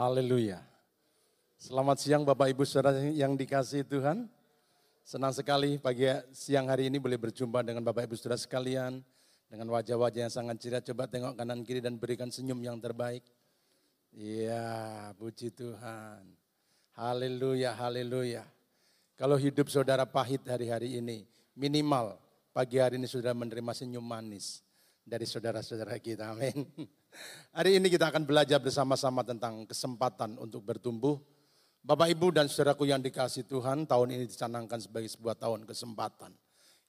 Haleluya. Selamat siang Bapak Ibu Saudara yang dikasih Tuhan. Senang sekali pagi siang hari ini boleh berjumpa dengan Bapak Ibu Saudara sekalian. Dengan wajah-wajah yang sangat ceria, coba tengok kanan kiri dan berikan senyum yang terbaik. Iya, puji Tuhan. Haleluya, haleluya. Kalau hidup saudara pahit hari-hari ini, minimal pagi hari ini sudah menerima senyum manis dari saudara-saudara kita. Amin. Hari ini kita akan belajar bersama-sama tentang kesempatan untuk bertumbuh. Bapak Ibu dan saudaraku yang dikasih Tuhan, tahun ini dicanangkan sebagai sebuah tahun kesempatan.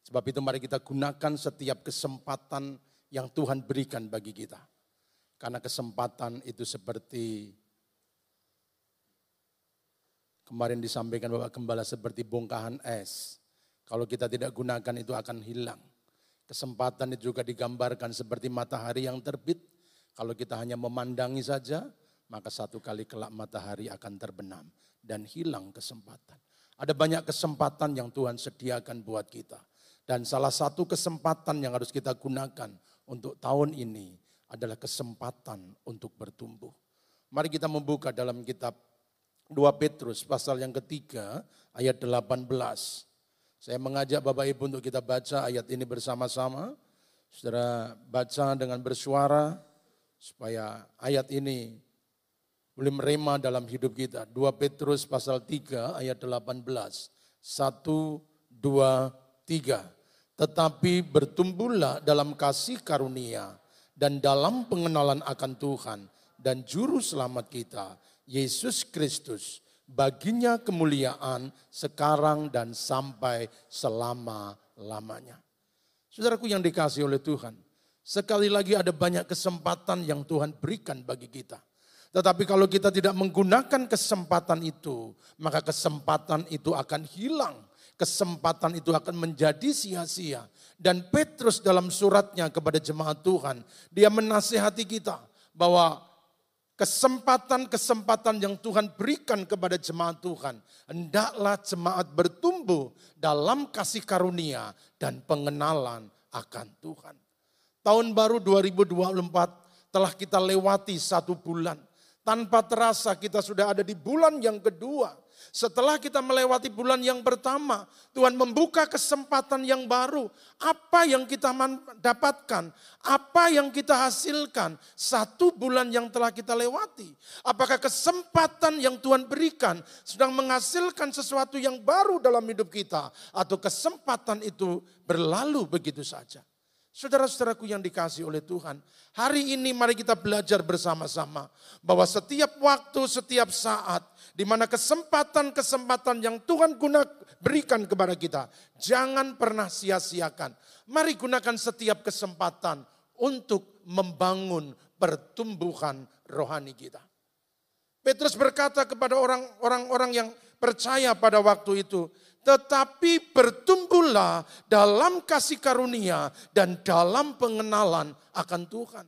Sebab itu mari kita gunakan setiap kesempatan yang Tuhan berikan bagi kita. Karena kesempatan itu seperti Kemarin disampaikan Bapak Gembala seperti bongkahan es. Kalau kita tidak gunakan itu akan hilang. Kesempatan itu juga digambarkan seperti matahari yang terbit. Kalau kita hanya memandangi saja, maka satu kali kelak matahari akan terbenam dan hilang kesempatan. Ada banyak kesempatan yang Tuhan sediakan buat kita. Dan salah satu kesempatan yang harus kita gunakan untuk tahun ini adalah kesempatan untuk bertumbuh. Mari kita membuka dalam kitab 2 Petrus pasal yang ketiga ayat 18. Saya mengajak Bapak Ibu untuk kita baca ayat ini bersama-sama. Saudara baca dengan bersuara supaya ayat ini boleh merema dalam hidup kita. 2 Petrus pasal 3 ayat 18. 1, 2, 3. Tetapi bertumbuhlah dalam kasih karunia dan dalam pengenalan akan Tuhan dan juru selamat kita Yesus Kristus, baginya kemuliaan sekarang dan sampai selama-lamanya. Saudaraku yang dikasih oleh Tuhan, sekali lagi ada banyak kesempatan yang Tuhan berikan bagi kita. Tetapi kalau kita tidak menggunakan kesempatan itu, maka kesempatan itu akan hilang. Kesempatan itu akan menjadi sia-sia. Dan Petrus dalam suratnya kepada jemaat Tuhan, dia menasihati kita bahwa kesempatan-kesempatan yang Tuhan berikan kepada jemaat Tuhan. Hendaklah jemaat bertumbuh dalam kasih karunia dan pengenalan akan Tuhan. Tahun baru 2024 telah kita lewati satu bulan. Tanpa terasa kita sudah ada di bulan yang kedua. Setelah kita melewati bulan yang pertama, Tuhan membuka kesempatan yang baru. Apa yang kita dapatkan? Apa yang kita hasilkan? Satu bulan yang telah kita lewati. Apakah kesempatan yang Tuhan berikan sedang menghasilkan sesuatu yang baru dalam hidup kita? Atau kesempatan itu berlalu begitu saja? Saudara-saudaraku yang dikasih oleh Tuhan, hari ini mari kita belajar bersama-sama bahwa setiap waktu, setiap saat, di mana kesempatan-kesempatan yang Tuhan guna berikan kepada kita, jangan pernah sia-siakan. Mari gunakan setiap kesempatan untuk membangun pertumbuhan rohani kita. Petrus berkata kepada orang-orang yang percaya pada waktu itu, tetapi bertumbuhlah dalam kasih karunia dan dalam pengenalan akan Tuhan.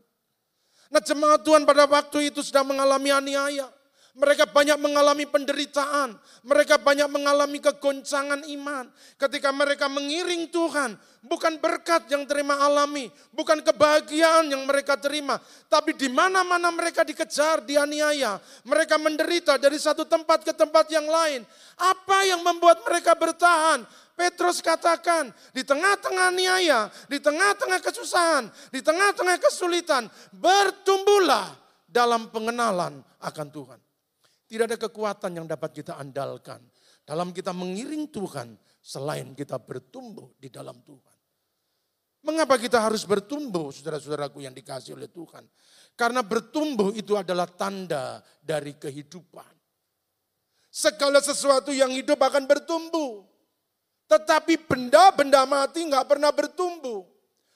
Nah jemaat Tuhan pada waktu itu sedang mengalami aniaya. Mereka banyak mengalami penderitaan. Mereka banyak mengalami kegoncangan iman. Ketika mereka mengiring Tuhan. Bukan berkat yang terima alami. Bukan kebahagiaan yang mereka terima. Tapi di mana-mana mereka dikejar, dianiaya. Mereka menderita dari satu tempat ke tempat yang lain. Apa yang membuat mereka bertahan? Petrus katakan, di tengah-tengah niaya, di tengah-tengah kesusahan, di tengah-tengah kesulitan, bertumbuhlah dalam pengenalan akan Tuhan. Tidak ada kekuatan yang dapat kita andalkan dalam kita mengiring Tuhan selain kita bertumbuh di dalam Tuhan. Mengapa kita harus bertumbuh, saudara-saudaraku yang dikasih oleh Tuhan? Karena bertumbuh itu adalah tanda dari kehidupan. Segala sesuatu yang hidup akan bertumbuh. Tetapi benda-benda mati nggak pernah bertumbuh.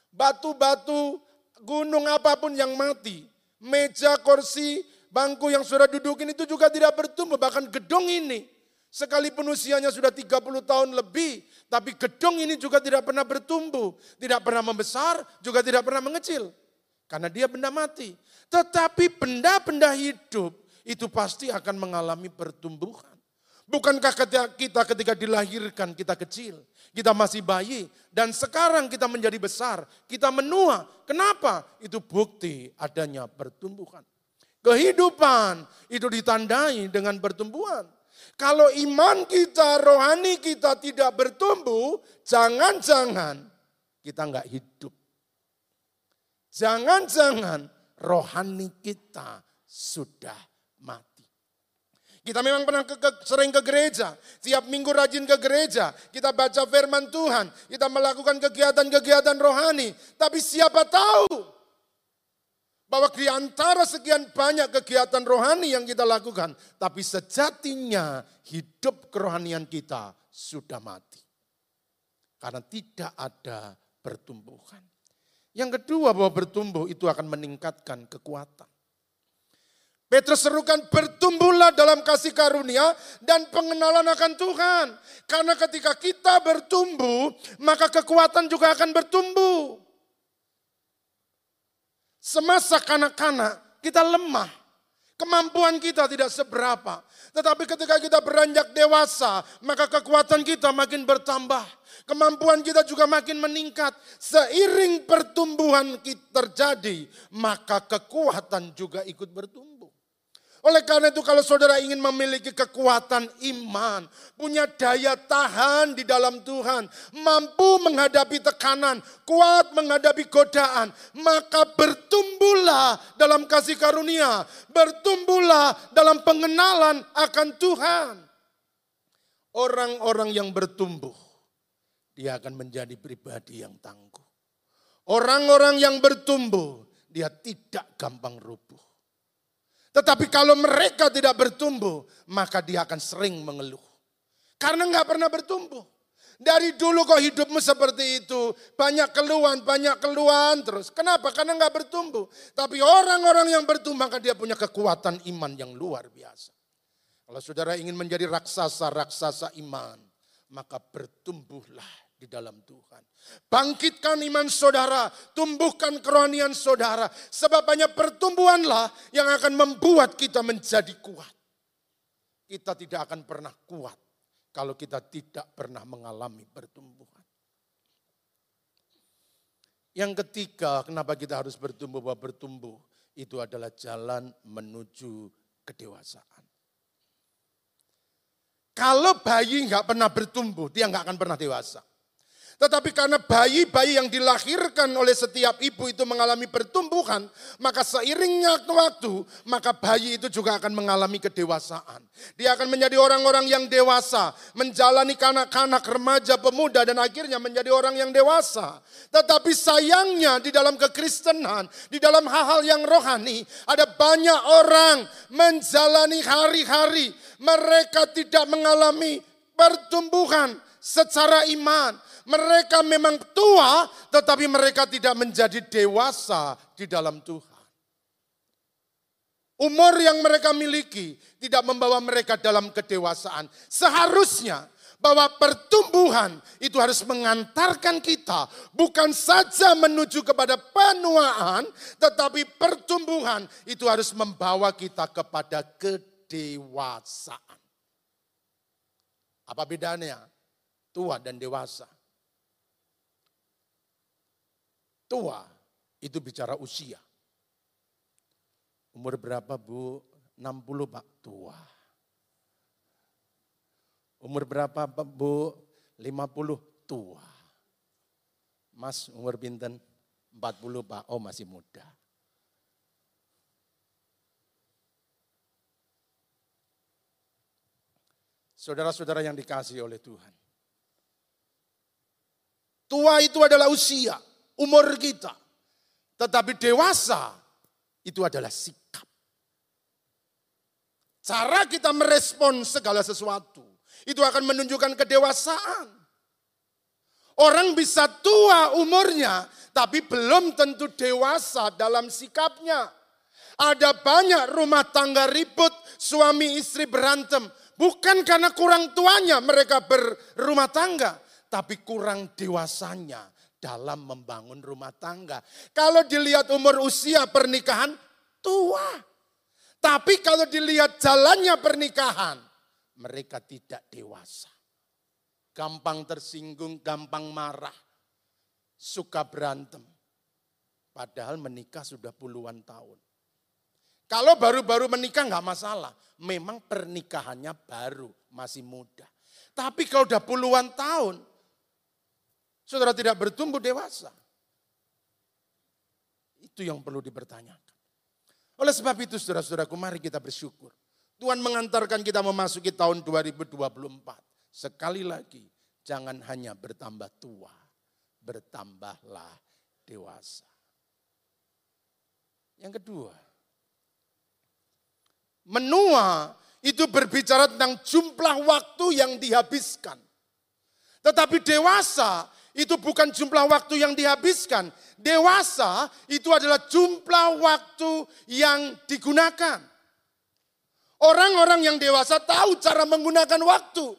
Batu-batu, gunung apa pun yang mati. Meja, kursi, Bangku yang sudah dudukin itu juga tidak bertumbuh. Bahkan gedung ini sekalipun usianya sudah 30 tahun lebih. Tapi gedung ini juga tidak pernah bertumbuh. Tidak pernah membesar, juga tidak pernah mengecil. Karena dia benda mati. Tetapi benda-benda hidup itu pasti akan mengalami pertumbuhan. Bukankah ketika kita ketika dilahirkan kita kecil, kita masih bayi dan sekarang kita menjadi besar, kita menua. Kenapa? Itu bukti adanya pertumbuhan. Kehidupan itu ditandai dengan pertumbuhan. Kalau iman kita, rohani kita tidak bertumbuh, jangan-jangan kita nggak hidup. Jangan-jangan rohani kita sudah mati. Kita memang pernah ke, ke, sering ke gereja, tiap minggu rajin ke gereja, kita baca firman Tuhan, kita melakukan kegiatan-kegiatan rohani. Tapi siapa tahu bahwa di antara sekian banyak kegiatan rohani yang kita lakukan, tapi sejatinya hidup kerohanian kita sudah mati. Karena tidak ada pertumbuhan. Yang kedua bahwa bertumbuh itu akan meningkatkan kekuatan. Petrus serukan bertumbuhlah dalam kasih karunia dan pengenalan akan Tuhan. Karena ketika kita bertumbuh, maka kekuatan juga akan bertumbuh. Semasa kanak-kanak kita lemah. Kemampuan kita tidak seberapa. Tetapi ketika kita beranjak dewasa, maka kekuatan kita makin bertambah. Kemampuan kita juga makin meningkat. Seiring pertumbuhan kita terjadi, maka kekuatan juga ikut bertumbuh. Oleh karena itu kalau saudara ingin memiliki kekuatan iman, punya daya tahan di dalam Tuhan, mampu menghadapi tekanan, kuat menghadapi godaan, maka bertumbuhlah dalam kasih karunia, bertumbuhlah dalam pengenalan akan Tuhan. Orang-orang yang bertumbuh, dia akan menjadi pribadi yang tangguh. Orang-orang yang bertumbuh, dia tidak gampang rubuh. Tetapi kalau mereka tidak bertumbuh, maka dia akan sering mengeluh. Karena nggak pernah bertumbuh. Dari dulu kok hidupmu seperti itu. Banyak keluhan, banyak keluhan terus. Kenapa? Karena nggak bertumbuh. Tapi orang-orang yang bertumbuh, maka dia punya kekuatan iman yang luar biasa. Kalau saudara ingin menjadi raksasa-raksasa iman, maka bertumbuhlah di dalam Tuhan. Bangkitkan iman saudara, tumbuhkan kerohanian saudara. Sebab banyak pertumbuhanlah yang akan membuat kita menjadi kuat. Kita tidak akan pernah kuat kalau kita tidak pernah mengalami pertumbuhan. Yang ketiga, kenapa kita harus bertumbuh? Bahwa bertumbuh itu adalah jalan menuju kedewasaan. Kalau bayi nggak pernah bertumbuh, dia nggak akan pernah dewasa. Tetapi karena bayi-bayi yang dilahirkan oleh setiap ibu itu mengalami pertumbuhan, maka seiringnya waktu, maka bayi itu juga akan mengalami kedewasaan. Dia akan menjadi orang-orang yang dewasa, menjalani kanak-kanak, remaja, pemuda, dan akhirnya menjadi orang yang dewasa. Tetapi sayangnya di dalam kekristenan, di dalam hal-hal yang rohani, ada banyak orang menjalani hari-hari, mereka tidak mengalami pertumbuhan secara iman mereka memang tua, tetapi mereka tidak menjadi dewasa di dalam Tuhan. Umur yang mereka miliki tidak membawa mereka dalam kedewasaan. Seharusnya bahwa pertumbuhan itu harus mengantarkan kita bukan saja menuju kepada penuaan, tetapi pertumbuhan itu harus membawa kita kepada kedewasaan. Apa bedanya tua dan dewasa? Tua itu bicara usia. Umur berapa Bu? 60 Pak, tua. Umur berapa Pak Bu? 50, tua. Mas umur pinten? 40 Pak, oh masih muda. Saudara-saudara yang dikasih oleh Tuhan. Tua itu adalah usia umur kita. Tetapi dewasa itu adalah sikap. Cara kita merespon segala sesuatu. Itu akan menunjukkan kedewasaan. Orang bisa tua umurnya, tapi belum tentu dewasa dalam sikapnya. Ada banyak rumah tangga ribut, suami istri berantem. Bukan karena kurang tuanya mereka berumah tangga, tapi kurang dewasanya dalam membangun rumah tangga. Kalau dilihat umur usia pernikahan, tua. Tapi kalau dilihat jalannya pernikahan, mereka tidak dewasa. Gampang tersinggung, gampang marah, suka berantem. Padahal menikah sudah puluhan tahun. Kalau baru-baru menikah nggak masalah. Memang pernikahannya baru, masih muda. Tapi kalau udah puluhan tahun, saudara tidak bertumbuh dewasa. Itu yang perlu dipertanyakan. Oleh sebab itu saudara-saudaraku mari kita bersyukur. Tuhan mengantarkan kita memasuki tahun 2024. Sekali lagi, jangan hanya bertambah tua, bertambahlah dewasa. Yang kedua, menua itu berbicara tentang jumlah waktu yang dihabiskan. Tetapi dewasa itu bukan jumlah waktu yang dihabiskan. Dewasa itu adalah jumlah waktu yang digunakan. Orang-orang yang dewasa tahu cara menggunakan waktu.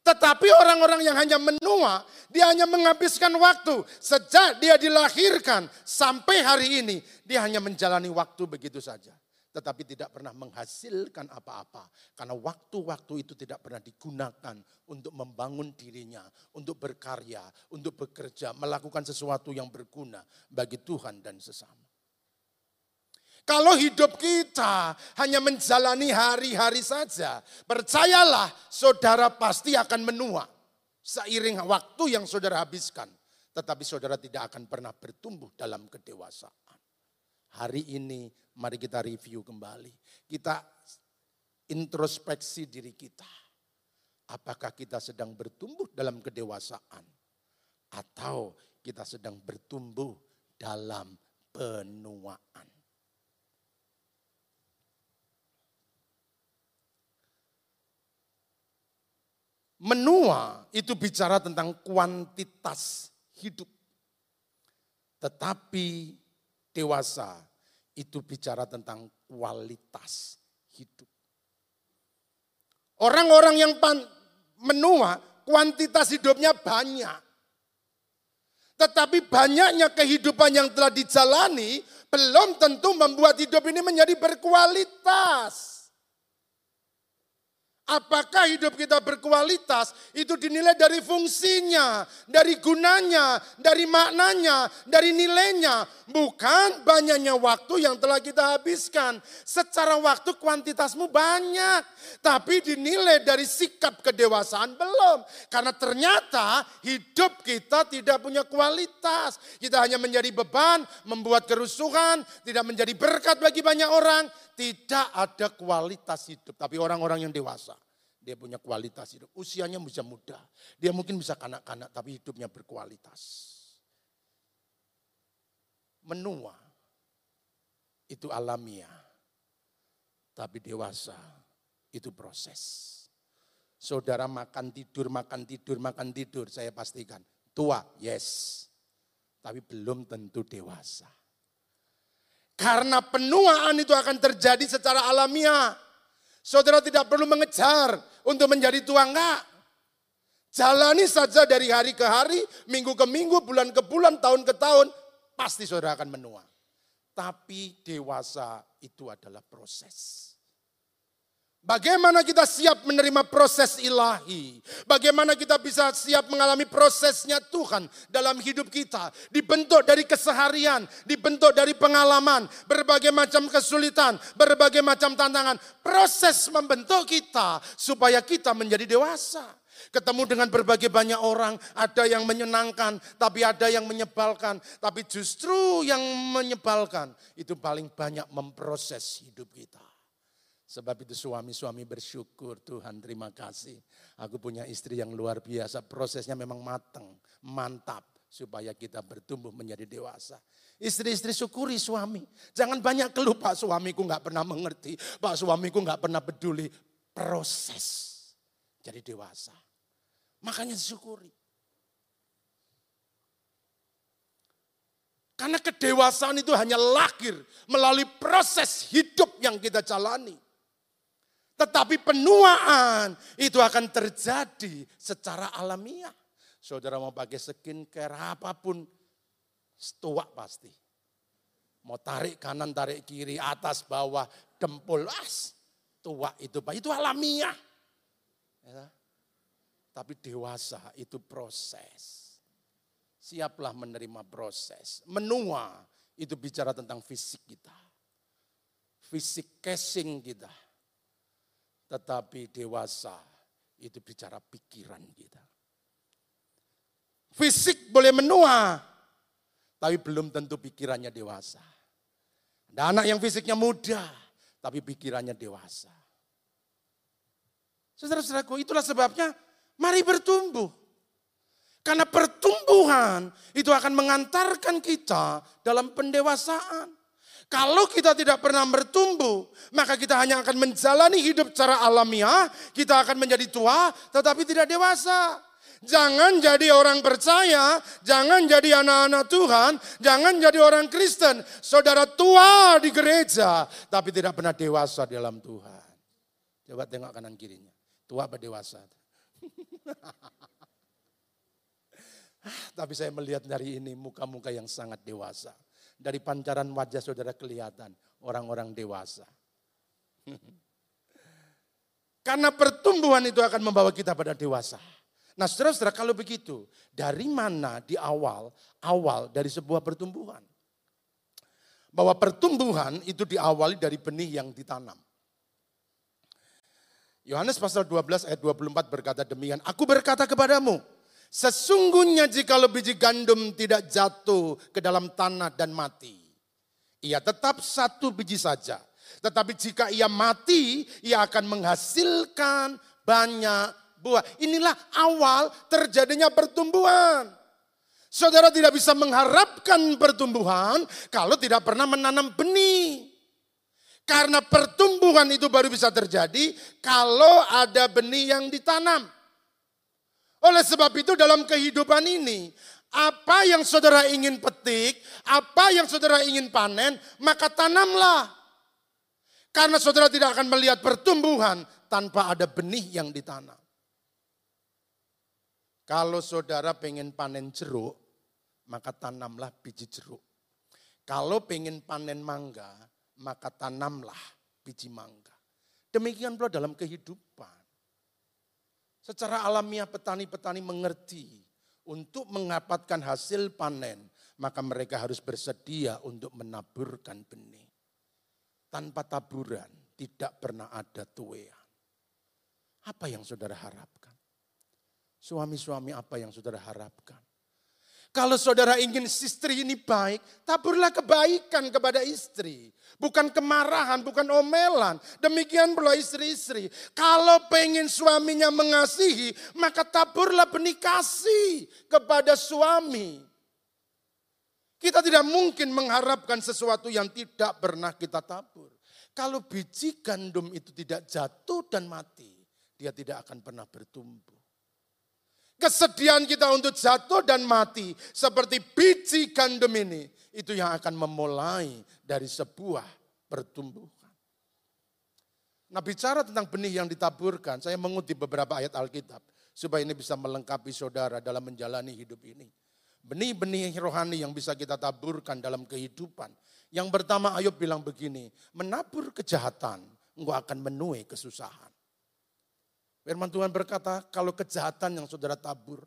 Tetapi orang-orang yang hanya menua, dia hanya menghabiskan waktu. Sejak dia dilahirkan sampai hari ini, dia hanya menjalani waktu begitu saja. Tetapi tidak pernah menghasilkan apa-apa. Karena waktu-waktu itu tidak pernah digunakan untuk membangun dirinya, untuk berkarya, untuk bekerja, melakukan sesuatu yang berguna bagi Tuhan dan sesama. Kalau hidup kita hanya menjalani hari-hari saja, percayalah saudara pasti akan menua seiring waktu yang saudara habiskan. Tetapi saudara tidak akan pernah bertumbuh dalam kedewasaan. Hari ini mari kita review kembali. Kita introspeksi diri kita. Apakah kita sedang bertumbuh dalam kedewasaan? Atau kita sedang bertumbuh dalam penuaan? Menua itu bicara tentang kuantitas hidup. Tetapi dewasa itu bicara tentang kualitas hidup. Orang-orang yang menua, kuantitas hidupnya banyak. Tetapi banyaknya kehidupan yang telah dijalani belum tentu membuat hidup ini menjadi berkualitas. Apakah hidup kita berkualitas? Itu dinilai dari fungsinya, dari gunanya, dari maknanya, dari nilainya. Bukan banyaknya waktu yang telah kita habiskan. Secara waktu kuantitasmu banyak. Tapi dinilai dari sikap kedewasaan belum. Karena ternyata hidup kita tidak punya kualitas. Kita hanya menjadi beban, membuat kerusuhan, tidak menjadi berkat bagi banyak orang tidak ada kualitas hidup. Tapi orang-orang yang dewasa, dia punya kualitas hidup. Usianya bisa muda. Dia mungkin bisa kanak-kanak, tapi hidupnya berkualitas. Menua, itu alamiah. Tapi dewasa, itu proses. Saudara makan tidur, makan tidur, makan tidur, saya pastikan. Tua, yes. Tapi belum tentu dewasa. Karena penuaan itu akan terjadi secara alamiah. Saudara tidak perlu mengejar untuk menjadi tua, enggak. Jalani saja dari hari ke hari, minggu ke minggu, bulan ke bulan, tahun ke tahun, pasti saudara akan menua. Tapi dewasa itu adalah proses. Bagaimana kita siap menerima proses ilahi? Bagaimana kita bisa siap mengalami prosesnya Tuhan dalam hidup kita? Dibentuk dari keseharian, dibentuk dari pengalaman, berbagai macam kesulitan, berbagai macam tantangan. Proses membentuk kita supaya kita menjadi dewasa. Ketemu dengan berbagai banyak orang, ada yang menyenangkan, tapi ada yang menyebalkan. Tapi justru yang menyebalkan itu paling banyak memproses hidup kita. Sebab itu suami-suami bersyukur Tuhan terima kasih. Aku punya istri yang luar biasa. Prosesnya memang matang, mantap. Supaya kita bertumbuh menjadi dewasa. Istri-istri syukuri suami. Jangan banyak keluh Pak suamiku nggak pernah mengerti. Pak suamiku nggak pernah peduli. Proses jadi dewasa. Makanya syukuri. Karena kedewasaan itu hanya lahir melalui proses hidup yang kita jalani. Tetapi penuaan itu akan terjadi secara alamiah. Saudara mau pakai skincare apa pun, tua pasti. Mau tarik kanan, tarik kiri, atas, bawah, dempul, as. Tua itu, Pak. Itu alamiah. Ya. Tapi dewasa itu proses. Siaplah menerima proses. Menua itu bicara tentang fisik kita. fisik casing kita. Tetapi dewasa itu bicara pikiran kita. Fisik boleh menua, tapi belum tentu pikirannya dewasa. Ada anak yang fisiknya muda, tapi pikirannya dewasa. Saudara-saudaraku, itulah sebabnya mari bertumbuh. Karena pertumbuhan itu akan mengantarkan kita dalam pendewasaan. Kalau kita tidak pernah bertumbuh, maka kita hanya akan menjalani hidup secara alamiah, kita akan menjadi tua tetapi tidak dewasa. Jangan jadi orang percaya, jangan jadi anak-anak Tuhan, jangan jadi orang Kristen. Saudara tua di gereja, tapi tidak pernah dewasa dalam Tuhan. Coba tengok kanan kirinya. Tua apa dewasa? Tapi saya melihat dari ini muka-muka yang sangat dewasa. Dari pancaran wajah saudara kelihatan orang-orang dewasa. Karena pertumbuhan itu akan membawa kita pada dewasa. Nah saudara-saudara kalau begitu, dari mana di awal, awal dari sebuah pertumbuhan? Bahwa pertumbuhan itu diawali dari benih yang ditanam. Yohanes pasal 12 ayat 24 berkata demikian, Aku berkata kepadamu, Sesungguhnya jika biji gandum tidak jatuh ke dalam tanah dan mati, ia tetap satu biji saja. Tetapi jika ia mati, ia akan menghasilkan banyak buah. Inilah awal terjadinya pertumbuhan. Saudara tidak bisa mengharapkan pertumbuhan kalau tidak pernah menanam benih. Karena pertumbuhan itu baru bisa terjadi kalau ada benih yang ditanam. Oleh sebab itu dalam kehidupan ini, apa yang saudara ingin petik, apa yang saudara ingin panen, maka tanamlah. Karena saudara tidak akan melihat pertumbuhan tanpa ada benih yang ditanam. Kalau saudara pengen panen jeruk, maka tanamlah biji jeruk. Kalau pengen panen mangga, maka tanamlah biji mangga. Demikian pula dalam kehidupan. Secara alamiah petani-petani mengerti untuk mendapatkan hasil panen, maka mereka harus bersedia untuk menaburkan benih. Tanpa taburan tidak pernah ada tuean. Apa yang saudara harapkan? Suami-suami apa yang saudara harapkan? Kalau saudara ingin istri ini baik, taburlah kebaikan kepada istri. Bukan kemarahan, bukan omelan. Demikian pula istri-istri. Kalau pengen suaminya mengasihi, maka taburlah benih kasih kepada suami. Kita tidak mungkin mengharapkan sesuatu yang tidak pernah kita tabur. Kalau biji gandum itu tidak jatuh dan mati, dia tidak akan pernah bertumbuh. Kesedihan kita untuk jatuh dan mati seperti biji gandum ini. Itu yang akan memulai dari sebuah pertumbuhan. Nah bicara tentang benih yang ditaburkan, saya mengutip beberapa ayat Alkitab. Supaya ini bisa melengkapi saudara dalam menjalani hidup ini. Benih-benih rohani yang bisa kita taburkan dalam kehidupan. Yang pertama Ayub bilang begini, menabur kejahatan, engkau akan menuai kesusahan. Firman Tuhan berkata, kalau kejahatan yang saudara tabur,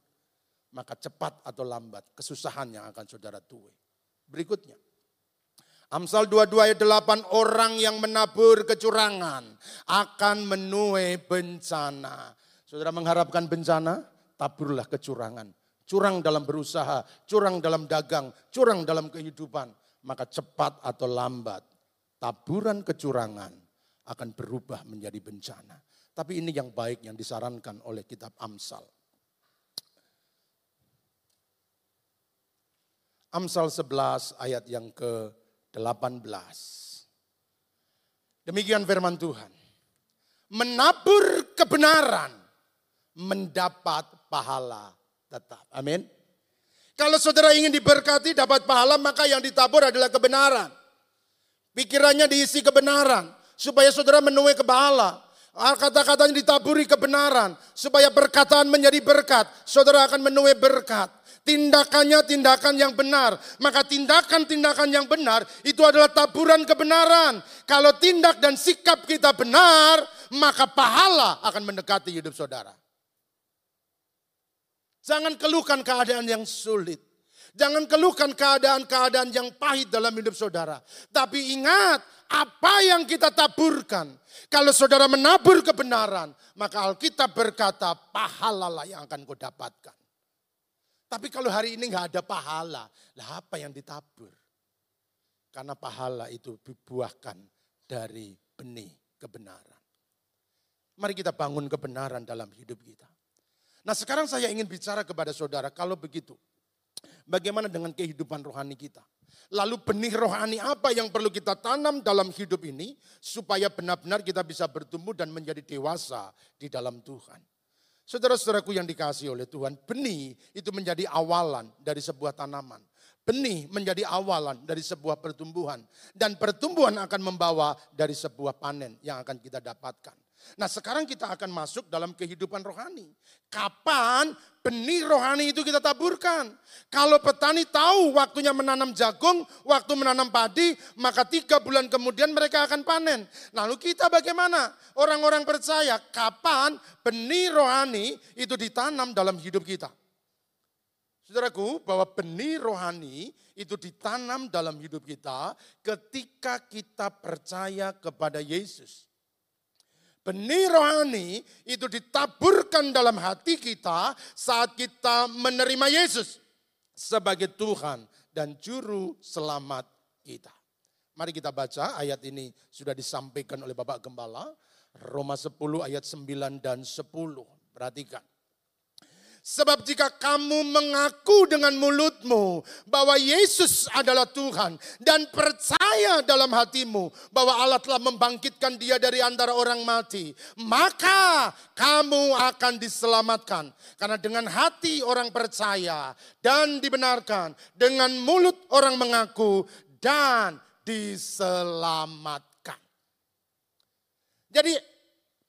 maka cepat atau lambat kesusahan yang akan saudara tuai. Berikutnya, Amsal 22 ayat 8, orang yang menabur kecurangan akan menuai bencana. Saudara mengharapkan bencana, taburlah kecurangan. Curang dalam berusaha, curang dalam dagang, curang dalam kehidupan. Maka cepat atau lambat, taburan kecurangan akan berubah menjadi bencana. Tapi ini yang baik yang disarankan oleh kitab Amsal. Amsal 11 ayat yang ke-18. Demikian firman Tuhan. Menabur kebenaran mendapat pahala tetap. Amin. Kalau saudara ingin diberkati dapat pahala maka yang ditabur adalah kebenaran. Pikirannya diisi kebenaran supaya saudara menuai kebahala. Ah, kata-katanya ditaburi kebenaran. Supaya perkataan menjadi berkat. Saudara akan menuai berkat. Tindakannya tindakan yang benar. Maka tindakan-tindakan yang benar itu adalah taburan kebenaran. Kalau tindak dan sikap kita benar, maka pahala akan mendekati hidup saudara. Jangan keluhkan keadaan yang sulit. Jangan keluhkan keadaan-keadaan yang pahit dalam hidup saudara. Tapi ingat, apa yang kita taburkan. Kalau saudara menabur kebenaran, maka Alkitab berkata pahala yang akan kau dapatkan. Tapi kalau hari ini nggak ada pahala, lah apa yang ditabur? Karena pahala itu dibuahkan dari benih kebenaran. Mari kita bangun kebenaran dalam hidup kita. Nah sekarang saya ingin bicara kepada saudara, kalau begitu, Bagaimana dengan kehidupan rohani kita? Lalu benih rohani apa yang perlu kita tanam dalam hidup ini supaya benar-benar kita bisa bertumbuh dan menjadi dewasa di dalam Tuhan. Saudara-saudaraku yang dikasih oleh Tuhan, benih itu menjadi awalan dari sebuah tanaman. Benih menjadi awalan dari sebuah pertumbuhan. Dan pertumbuhan akan membawa dari sebuah panen yang akan kita dapatkan. Nah sekarang kita akan masuk dalam kehidupan rohani. Kapan benih rohani itu kita taburkan? Kalau petani tahu waktunya menanam jagung, waktu menanam padi, maka tiga bulan kemudian mereka akan panen. Lalu kita bagaimana? Orang-orang percaya kapan benih rohani itu ditanam dalam hidup kita? Saudaraku, bahwa benih rohani itu ditanam dalam hidup kita ketika kita percaya kepada Yesus. Benih rohani itu ditaburkan dalam hati kita saat kita menerima Yesus sebagai Tuhan dan Juru Selamat kita. Mari kita baca ayat ini sudah disampaikan oleh Bapak Gembala. Roma 10 ayat 9 dan 10. Perhatikan. Sebab jika kamu mengaku dengan mulutmu bahwa Yesus adalah Tuhan dan percaya dalam hatimu bahwa Allah telah membangkitkan dia dari antara orang mati, maka kamu akan diselamatkan. Karena dengan hati orang percaya dan dibenarkan, dengan mulut orang mengaku dan diselamatkan. Jadi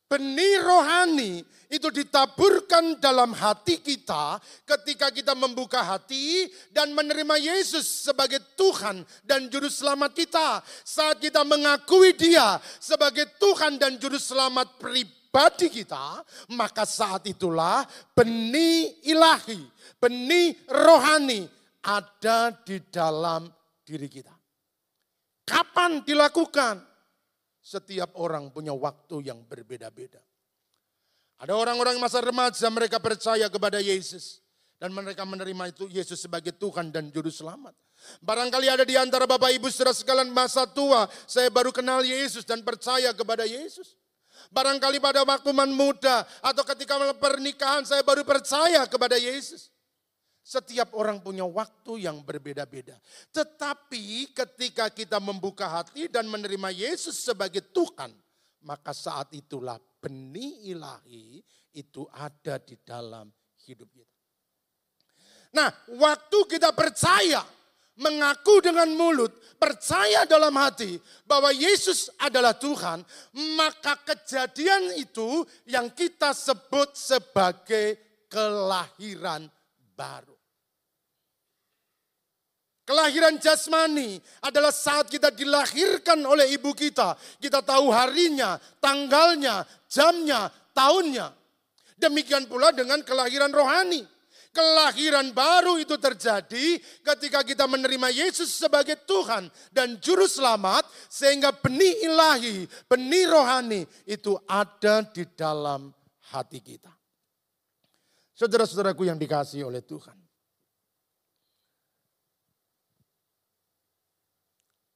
benih rohani itu ditaburkan dalam hati kita ketika kita membuka hati dan menerima Yesus sebagai Tuhan dan Juru Selamat kita. Saat kita mengakui Dia sebagai Tuhan dan Juru Selamat pribadi kita, maka saat itulah benih ilahi, benih rohani ada di dalam diri kita. Kapan dilakukan? Setiap orang punya waktu yang berbeda-beda. Ada orang-orang masa remaja mereka percaya kepada Yesus. Dan mereka menerima itu Yesus sebagai Tuhan dan Juru Selamat. Barangkali ada di antara Bapak Ibu saudara sekalian masa tua, saya baru kenal Yesus dan percaya kepada Yesus. Barangkali pada waktu man muda atau ketika pernikahan saya baru percaya kepada Yesus. Setiap orang punya waktu yang berbeda-beda. Tetapi ketika kita membuka hati dan menerima Yesus sebagai Tuhan, maka saat itulah benih ilahi itu ada di dalam hidup kita. Nah, waktu kita percaya, mengaku dengan mulut, percaya dalam hati bahwa Yesus adalah Tuhan, maka kejadian itu yang kita sebut sebagai kelahiran baru. Kelahiran jasmani adalah saat kita dilahirkan oleh ibu kita. Kita tahu harinya, tanggalnya, jamnya, tahunnya. Demikian pula dengan kelahiran rohani. Kelahiran baru itu terjadi ketika kita menerima Yesus sebagai Tuhan dan Juru Selamat, sehingga benih ilahi, benih rohani itu ada di dalam hati kita. Saudara-saudaraku yang dikasih oleh Tuhan.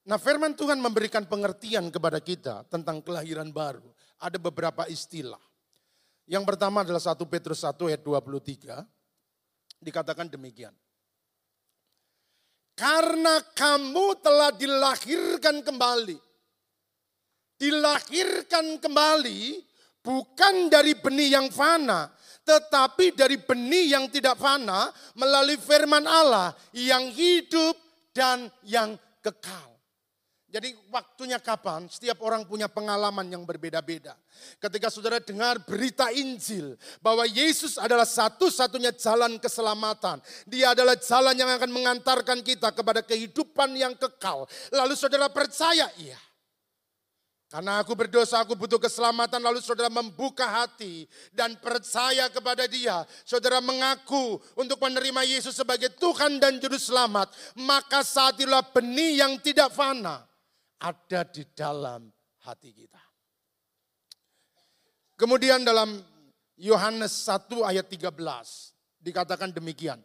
Nah firman Tuhan memberikan pengertian kepada kita tentang kelahiran baru. Ada beberapa istilah. Yang pertama adalah 1 Petrus 1 ayat 23. Dikatakan demikian. Karena kamu telah dilahirkan kembali. Dilahirkan kembali bukan dari benih yang fana, tetapi dari benih yang tidak fana melalui firman Allah yang hidup dan yang kekal. Jadi waktunya kapan? Setiap orang punya pengalaman yang berbeda-beda. Ketika saudara dengar berita Injil bahwa Yesus adalah satu-satunya jalan keselamatan. Dia adalah jalan yang akan mengantarkan kita kepada kehidupan yang kekal. Lalu saudara percaya, iya. Karena aku berdosa, aku butuh keselamatan. Lalu saudara membuka hati dan percaya kepada dia. Saudara mengaku untuk menerima Yesus sebagai Tuhan dan Juru Selamat. Maka saat itulah benih yang tidak fana ada di dalam hati kita. Kemudian dalam Yohanes 1 ayat 13 dikatakan demikian.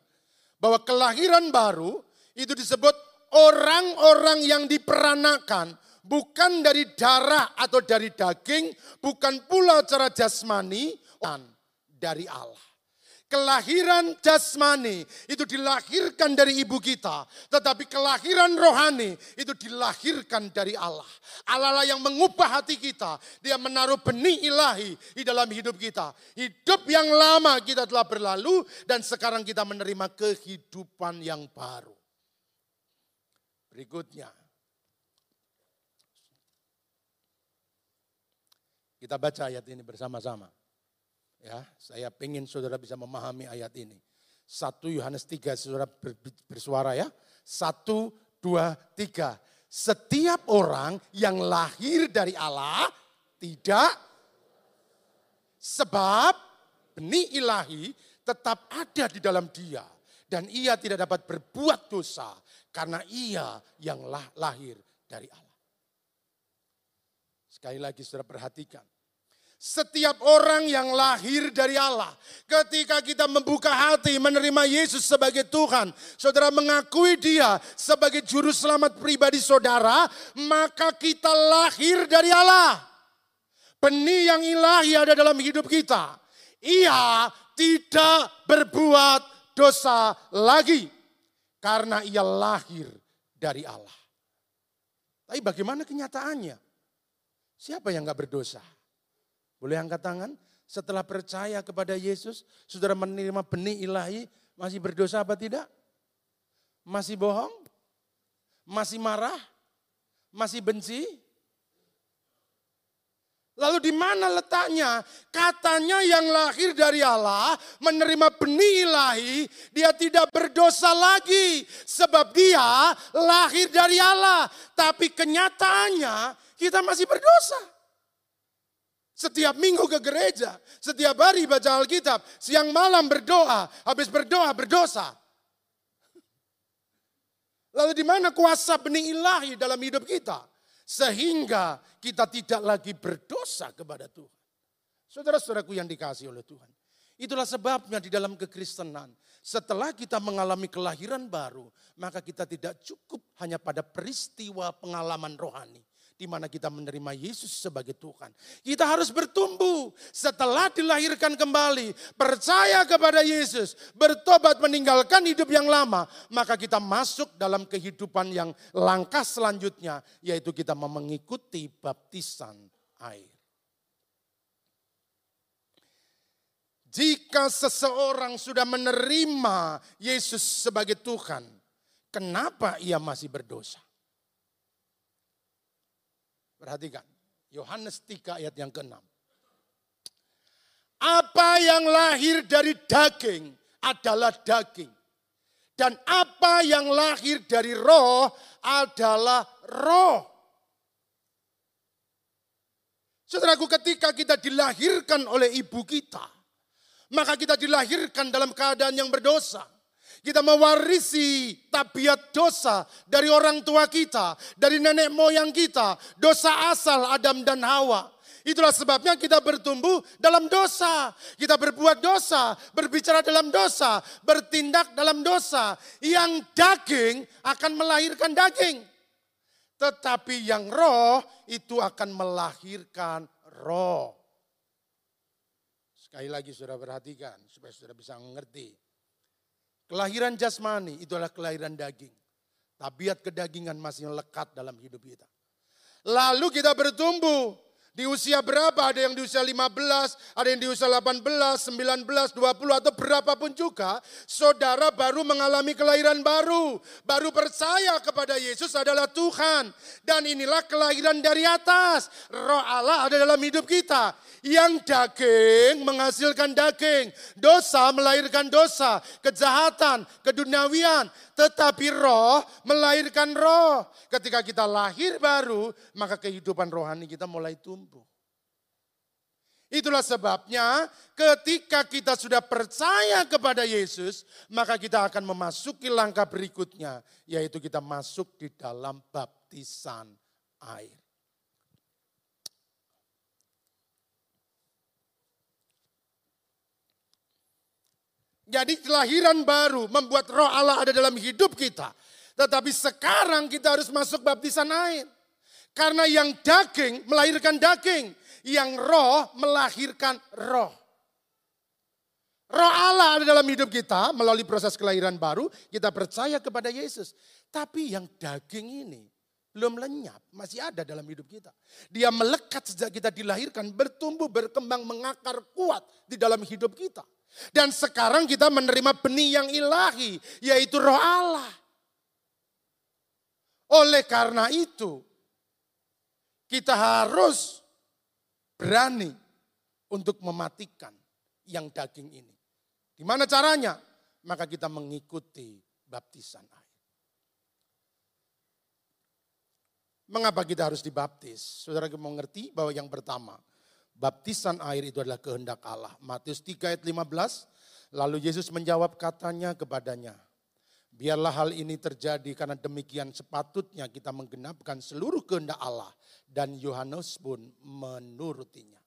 Bahwa kelahiran baru itu disebut orang-orang yang diperanakan bukan dari darah atau dari daging, bukan pula cara jasmani, dari Allah. Kelahiran jasmani itu dilahirkan dari ibu kita, tetapi kelahiran rohani itu dilahirkan dari Allah. Allah lah yang mengubah hati kita, Dia menaruh benih ilahi di dalam hidup kita. Hidup yang lama kita telah berlalu dan sekarang kita menerima kehidupan yang baru. Berikutnya, Kita baca ayat ini bersama-sama. Ya, saya ingin saudara bisa memahami ayat ini. Satu Yohanes 3, saudara bersuara ya. Satu, dua, tiga. Setiap orang yang lahir dari Allah tidak sebab benih ilahi tetap ada di dalam dia. Dan ia tidak dapat berbuat dosa karena ia yang lahir dari Allah. Sekali lagi saudara perhatikan. Setiap orang yang lahir dari Allah, ketika kita membuka hati menerima Yesus sebagai Tuhan, saudara mengakui Dia sebagai Juru Selamat pribadi saudara, maka kita lahir dari Allah. Benih yang ilahi ada dalam hidup kita. Ia tidak berbuat dosa lagi karena ia lahir dari Allah. Tapi bagaimana kenyataannya? Siapa yang gak berdosa? Boleh angkat tangan? Setelah percaya kepada Yesus, saudara menerima benih ilahi, masih berdosa apa tidak? Masih bohong? Masih marah? Masih benci? Lalu di mana letaknya? Katanya yang lahir dari Allah, menerima benih ilahi, dia tidak berdosa lagi. Sebab dia lahir dari Allah. Tapi kenyataannya kita masih berdosa. Setiap minggu ke gereja, setiap hari baca Alkitab, siang malam berdoa, habis berdoa berdosa. Lalu di mana kuasa benih ilahi dalam hidup kita? Sehingga kita tidak lagi berdosa kepada Tuhan. Saudara-saudaraku yang dikasih oleh Tuhan. Itulah sebabnya di dalam kekristenan, setelah kita mengalami kelahiran baru, maka kita tidak cukup hanya pada peristiwa pengalaman rohani di mana kita menerima Yesus sebagai Tuhan. Kita harus bertumbuh setelah dilahirkan kembali, percaya kepada Yesus, bertobat meninggalkan hidup yang lama, maka kita masuk dalam kehidupan yang langkah selanjutnya, yaitu kita mengikuti baptisan air. Jika seseorang sudah menerima Yesus sebagai Tuhan, kenapa ia masih berdosa? Perhatikan, Yohanes 3 ayat yang ke-6. Apa yang lahir dari daging adalah daging. Dan apa yang lahir dari roh adalah roh. Saudaraku ketika kita dilahirkan oleh ibu kita. Maka kita dilahirkan dalam keadaan yang berdosa. Kita mewarisi tabiat dosa dari orang tua kita, dari nenek moyang kita, dosa asal Adam dan Hawa. Itulah sebabnya kita bertumbuh dalam dosa. Kita berbuat dosa, berbicara dalam dosa, bertindak dalam dosa. Yang daging akan melahirkan daging. Tetapi yang roh itu akan melahirkan roh. Sekali lagi sudah perhatikan supaya sudah bisa mengerti. Kelahiran jasmani itu adalah kelahiran daging. Tabiat kedagingan masih lekat dalam hidup kita. Lalu kita bertumbuh. Di usia berapa? Ada yang di usia 15, ada yang di usia 18, 19, 20 atau berapapun juga. Saudara baru mengalami kelahiran baru. Baru percaya kepada Yesus adalah Tuhan. Dan inilah kelahiran dari atas. Roh Allah ada dalam hidup kita. Yang daging menghasilkan daging. Dosa melahirkan dosa, kejahatan, keduniawian. Tetapi roh melahirkan roh. Ketika kita lahir baru, maka kehidupan rohani kita mulai tumbuh. Itulah sebabnya ketika kita sudah percaya kepada Yesus, maka kita akan memasuki langkah berikutnya, yaitu kita masuk di dalam baptisan air. Jadi kelahiran baru membuat roh Allah ada dalam hidup kita. Tetapi sekarang kita harus masuk baptisan air. Karena yang daging melahirkan daging yang roh melahirkan roh. Roh Allah ada dalam hidup kita melalui proses kelahiran baru, kita percaya kepada Yesus. Tapi yang daging ini belum lenyap, masih ada dalam hidup kita. Dia melekat sejak kita dilahirkan, bertumbuh, berkembang, mengakar kuat di dalam hidup kita. Dan sekarang kita menerima benih yang ilahi, yaitu roh Allah. Oleh karena itu, kita harus berani untuk mematikan yang daging ini. Gimana caranya? Maka kita mengikuti baptisan air. Mengapa kita harus dibaptis? Saudara mengerti bahwa yang pertama, baptisan air itu adalah kehendak Allah. Matius 3 ayat 15, lalu Yesus menjawab katanya kepadanya, Biarlah hal ini terjadi karena demikian sepatutnya kita menggenapkan seluruh kehendak Allah. Dan Yohanes pun menurutinya.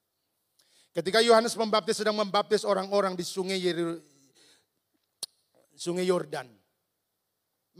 Ketika Yohanes membaptis sedang membaptis orang-orang di sungai sungai Yordan.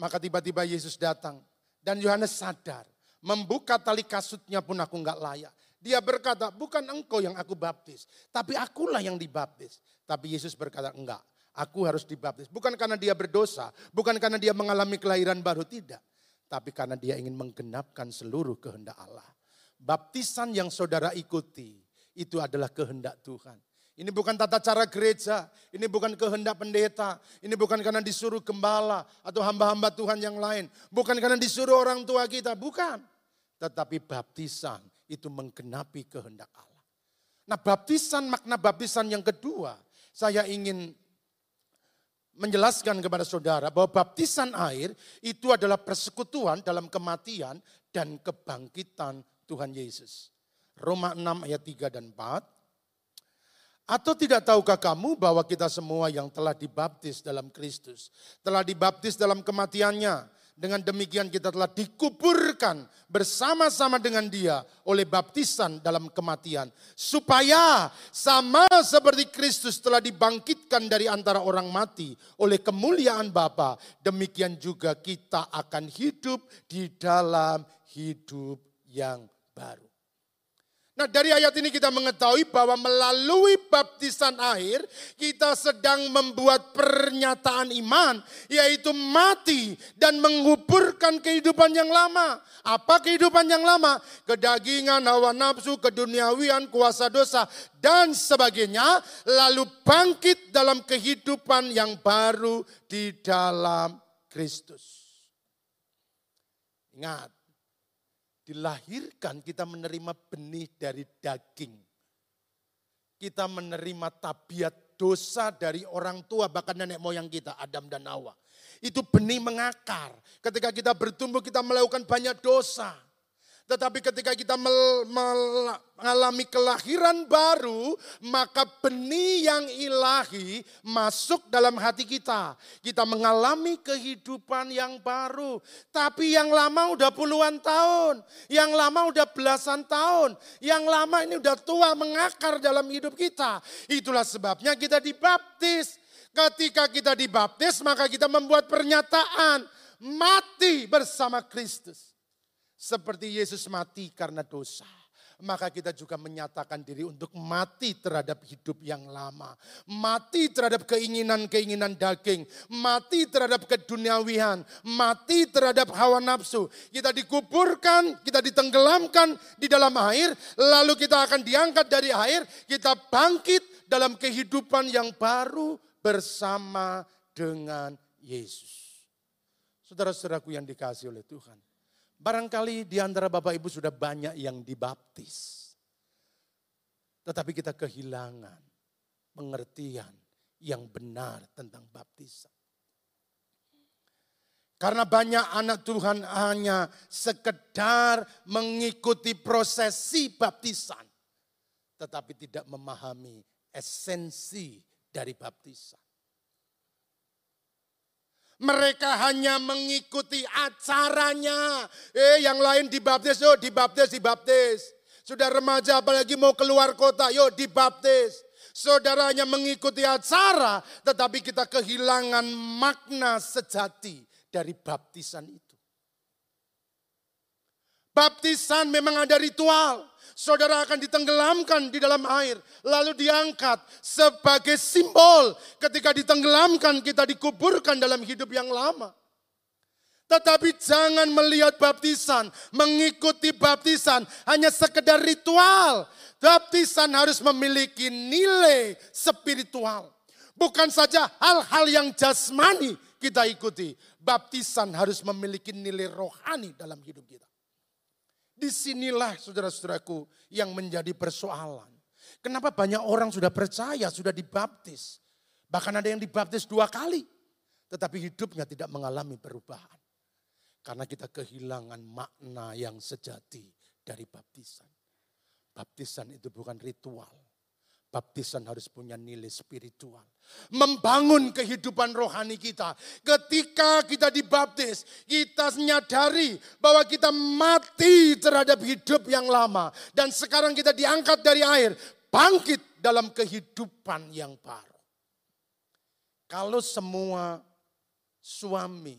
Maka tiba-tiba Yesus datang dan Yohanes sadar. Membuka tali kasutnya pun aku nggak layak. Dia berkata, bukan engkau yang aku baptis, tapi akulah yang dibaptis. Tapi Yesus berkata, enggak, aku harus dibaptis. Bukan karena dia berdosa, bukan karena dia mengalami kelahiran baru, tidak. Tapi karena dia ingin menggenapkan seluruh kehendak Allah. Baptisan yang saudara ikuti, itu adalah kehendak Tuhan. Ini bukan tata cara gereja, ini bukan kehendak pendeta, ini bukan karena disuruh gembala atau hamba-hamba Tuhan yang lain, bukan karena disuruh orang tua kita, bukan. Tetapi baptisan itu menggenapi kehendak Allah. Nah baptisan, makna baptisan yang kedua, saya ingin menjelaskan kepada saudara bahwa baptisan air itu adalah persekutuan dalam kematian dan kebangkitan Tuhan Yesus. Roma 6 ayat 3 dan 4. Atau tidak tahukah kamu bahwa kita semua yang telah dibaptis dalam Kristus, telah dibaptis dalam kematiannya, dengan demikian kita telah dikuburkan bersama-sama dengan dia oleh baptisan dalam kematian. Supaya sama seperti Kristus telah dibangkitkan dari antara orang mati oleh kemuliaan Bapa, demikian juga kita akan hidup di dalam hidup yang baru. Nah dari ayat ini kita mengetahui bahwa melalui baptisan air kita sedang membuat pernyataan iman yaitu mati dan menguburkan kehidupan yang lama. Apa kehidupan yang lama? Kedagingan, hawa nafsu, keduniawian, kuasa dosa dan sebagainya. Lalu bangkit dalam kehidupan yang baru di dalam Kristus. Ingat, dilahirkan kita menerima benih dari daging. Kita menerima tabiat dosa dari orang tua bahkan nenek moyang kita Adam dan Hawa. Itu benih mengakar. Ketika kita bertumbuh kita melakukan banyak dosa. Tetapi ketika kita mengalami kelahiran baru, maka benih yang ilahi masuk dalam hati kita. Kita mengalami kehidupan yang baru. Tapi yang lama udah puluhan tahun, yang lama udah belasan tahun, yang lama ini udah tua mengakar dalam hidup kita. Itulah sebabnya kita dibaptis. Ketika kita dibaptis, maka kita membuat pernyataan mati bersama Kristus. Seperti Yesus mati karena dosa. Maka kita juga menyatakan diri untuk mati terhadap hidup yang lama. Mati terhadap keinginan-keinginan daging. Mati terhadap keduniawian. Mati terhadap hawa nafsu. Kita dikuburkan, kita ditenggelamkan di dalam air. Lalu kita akan diangkat dari air. Kita bangkit dalam kehidupan yang baru bersama dengan Yesus. Saudara-saudaraku yang dikasih oleh Tuhan Barangkali di antara Bapak Ibu sudah banyak yang dibaptis. Tetapi kita kehilangan pengertian yang benar tentang baptisan. Karena banyak anak Tuhan hanya sekedar mengikuti prosesi baptisan. Tetapi tidak memahami esensi dari baptisan. Mereka hanya mengikuti acaranya. Eh, yang lain dibaptis, yuk dibaptis, dibaptis. Sudah remaja apalagi mau keluar kota, yuk dibaptis. Saudaranya mengikuti acara, tetapi kita kehilangan makna sejati dari baptisan itu. Baptisan memang ada ritual. Saudara akan ditenggelamkan di dalam air, lalu diangkat sebagai simbol. Ketika ditenggelamkan, kita dikuburkan dalam hidup yang lama. Tetapi jangan melihat baptisan, mengikuti baptisan hanya sekedar ritual. Baptisan harus memiliki nilai spiritual. Bukan saja hal-hal yang jasmani kita ikuti. Baptisan harus memiliki nilai rohani dalam hidup kita. Di sinilah saudara-saudaraku yang menjadi persoalan. Kenapa banyak orang sudah percaya, sudah dibaptis. Bahkan ada yang dibaptis dua kali. Tetapi hidupnya tidak mengalami perubahan. Karena kita kehilangan makna yang sejati dari baptisan. Baptisan itu bukan ritual. Baptisan harus punya nilai spiritual. Membangun kehidupan rohani kita. Ketika kita dibaptis, kita menyadari bahwa kita mati terhadap hidup yang lama. Dan sekarang kita diangkat dari air, bangkit dalam kehidupan yang baru. Kalau semua suami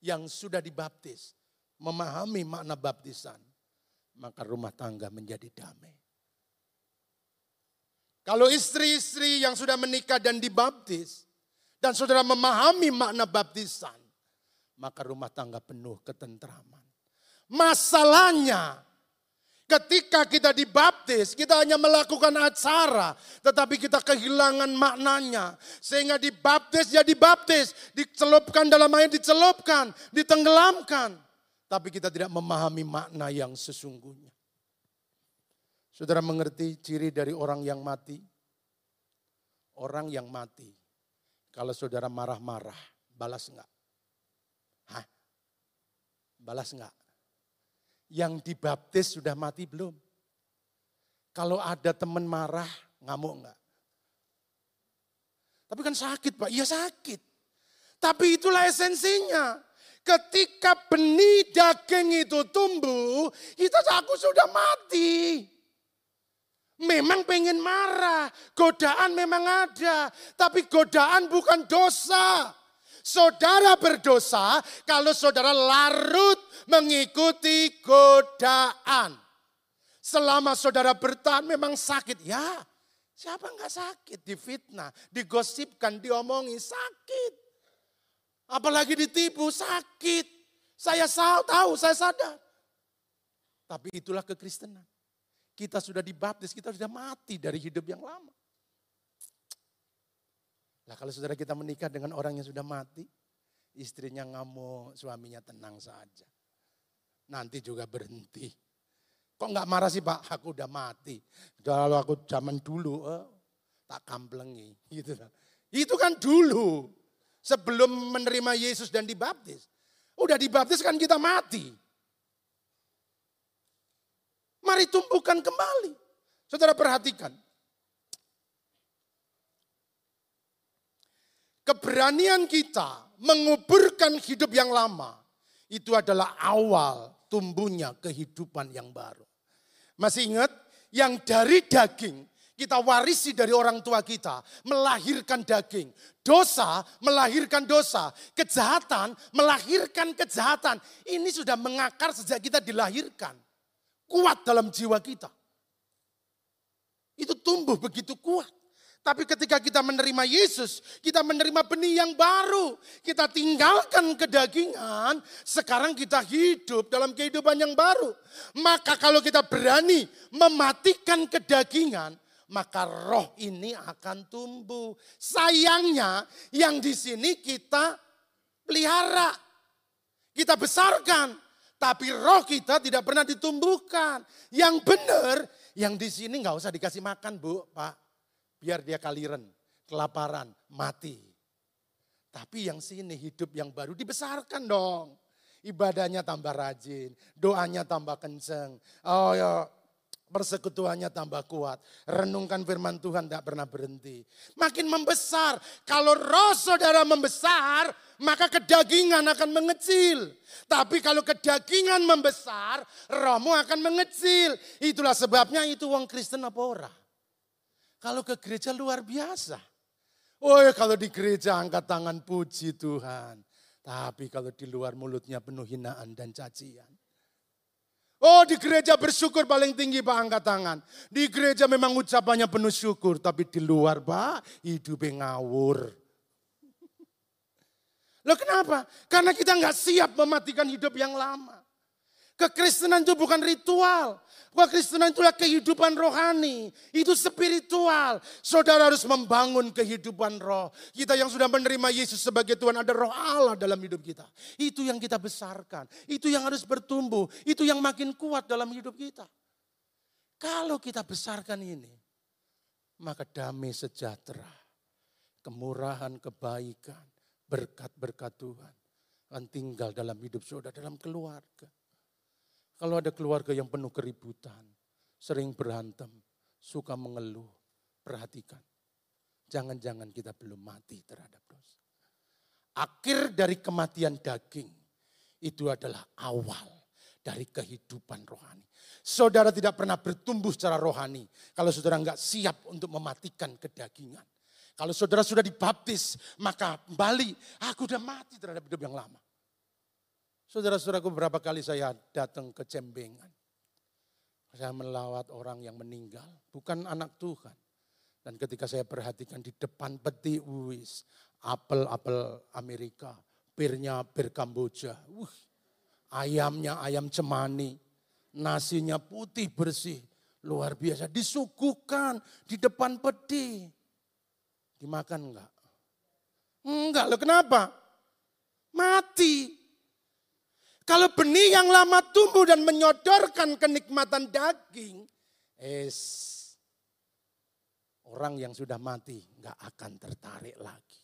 yang sudah dibaptis memahami makna baptisan, maka rumah tangga menjadi damai. Kalau istri-istri yang sudah menikah dan dibaptis, dan saudara memahami makna baptisan, maka rumah tangga penuh ketentraman. Masalahnya, ketika kita dibaptis, kita hanya melakukan acara, tetapi kita kehilangan maknanya. Sehingga dibaptis ya dibaptis, dicelupkan dalam air dicelupkan, ditenggelamkan. Tapi kita tidak memahami makna yang sesungguhnya. Saudara mengerti ciri dari orang yang mati? Orang yang mati. Kalau saudara marah-marah, balas enggak? Hah? Balas enggak? Yang dibaptis sudah mati belum? Kalau ada teman marah, ngamuk enggak? Tapi kan sakit Pak, iya sakit. Tapi itulah esensinya. Ketika benih daging itu tumbuh, kita aku sudah mati. Memang pengen marah, godaan memang ada, tapi godaan bukan dosa. Saudara berdosa kalau saudara larut mengikuti godaan. Selama saudara bertahan memang sakit. Ya, siapa nggak sakit? Difitnah, digosipkan, diomongi, sakit. Apalagi ditipu, sakit. Saya tahu, saya sadar. Tapi itulah kekristenan. Kita sudah dibaptis, kita sudah mati dari hidup yang lama. Nah kalau saudara kita menikah dengan orang yang sudah mati, istrinya ngamuk, suaminya tenang saja. Nanti juga berhenti. Kok nggak marah sih pak? Aku udah mati. Kalau aku zaman dulu, eh, tak kamplengi. Gitu. Itu kan dulu. Sebelum menerima Yesus dan dibaptis. Udah dibaptis kan kita mati. Mari tumbuhkan kembali. Saudara perhatikan. Keberanian kita menguburkan hidup yang lama. Itu adalah awal tumbuhnya kehidupan yang baru. Masih ingat? Yang dari daging kita warisi dari orang tua kita. Melahirkan daging. Dosa melahirkan dosa. Kejahatan melahirkan kejahatan. Ini sudah mengakar sejak kita dilahirkan kuat dalam jiwa kita. Itu tumbuh begitu kuat. Tapi ketika kita menerima Yesus, kita menerima benih yang baru. Kita tinggalkan kedagingan, sekarang kita hidup dalam kehidupan yang baru. Maka kalau kita berani mematikan kedagingan, maka roh ini akan tumbuh. Sayangnya yang di sini kita pelihara. Kita besarkan. Tapi roh kita tidak pernah ditumbuhkan. Yang benar, yang di sini nggak usah dikasih makan bu, pak. Biar dia kaliren, kelaparan, mati. Tapi yang sini hidup yang baru dibesarkan dong. Ibadahnya tambah rajin, doanya tambah kenceng. Oh ya, persekutuannya tambah kuat. Renungkan firman Tuhan tidak pernah berhenti. Makin membesar. Kalau roh saudara membesar, maka kedagingan akan mengecil. Tapi kalau kedagingan membesar, rohmu akan mengecil. Itulah sebabnya itu wong Kristen apa ora. Kalau ke gereja luar biasa. Oh ya kalau di gereja angkat tangan puji Tuhan. Tapi kalau di luar mulutnya penuh hinaan dan cacian. Oh di gereja bersyukur paling tinggi Pak angkat tangan. Di gereja memang ucapannya penuh syukur. Tapi di luar Pak hidupnya ngawur. Loh kenapa? Karena kita nggak siap mematikan hidup yang lama. Kekristenan itu bukan ritual. Kekristenan itulah kehidupan rohani. Itu spiritual. Saudara harus membangun kehidupan roh. Kita yang sudah menerima Yesus sebagai Tuhan ada roh Allah dalam hidup kita. Itu yang kita besarkan. Itu yang harus bertumbuh. Itu yang makin kuat dalam hidup kita. Kalau kita besarkan ini, maka damai sejahtera, kemurahan, kebaikan, berkat-berkat Tuhan akan tinggal dalam hidup saudara, dalam keluarga. Kalau ada keluarga yang penuh keributan, sering berantem, suka mengeluh, perhatikan. Jangan-jangan kita belum mati terhadap dosa. Akhir dari kematian daging itu adalah awal dari kehidupan rohani. Saudara tidak pernah bertumbuh secara rohani kalau saudara nggak siap untuk mematikan kedagingan. Kalau saudara sudah dibaptis, maka kembali, aku sudah mati terhadap hidup yang lama. Saudara-saudaraku berapa kali saya datang ke Cembengan. Saya melawat orang yang meninggal, bukan anak Tuhan. Dan ketika saya perhatikan di depan peti uis, apel-apel Amerika, birnya bir Kamboja, uh, ayamnya ayam cemani, nasinya putih bersih, luar biasa. Disuguhkan di depan peti. Dimakan enggak? Enggak, loh kenapa? Mati. Kalau benih yang lama tumbuh dan menyodorkan kenikmatan daging, es orang yang sudah mati nggak akan tertarik lagi.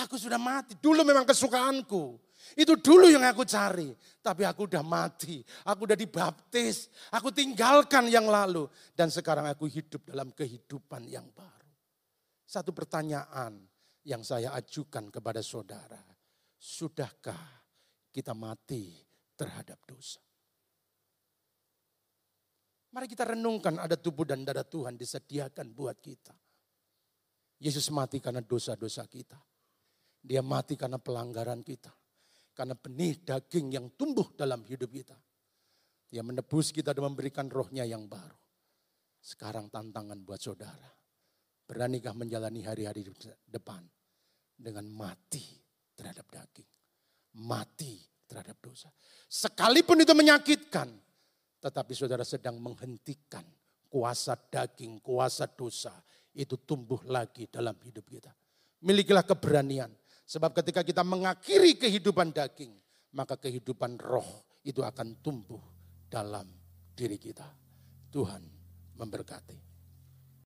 Aku sudah mati, dulu memang kesukaanku. Itu dulu yang aku cari. Tapi aku udah mati, aku udah dibaptis, aku tinggalkan yang lalu. Dan sekarang aku hidup dalam kehidupan yang baru. Satu pertanyaan yang saya ajukan kepada saudara. Sudahkah kita mati terhadap dosa. Mari kita renungkan ada tubuh dan darah Tuhan disediakan buat kita. Yesus mati karena dosa-dosa kita. Dia mati karena pelanggaran kita. Karena benih daging yang tumbuh dalam hidup kita. Dia menebus kita dan memberikan rohnya yang baru. Sekarang tantangan buat saudara. Beranikah menjalani hari-hari depan dengan mati terhadap daging mati terhadap dosa. Sekalipun itu menyakitkan, tetapi saudara sedang menghentikan kuasa daging, kuasa dosa itu tumbuh lagi dalam hidup kita. Milikilah keberanian, sebab ketika kita mengakhiri kehidupan daging, maka kehidupan roh itu akan tumbuh dalam diri kita. Tuhan memberkati.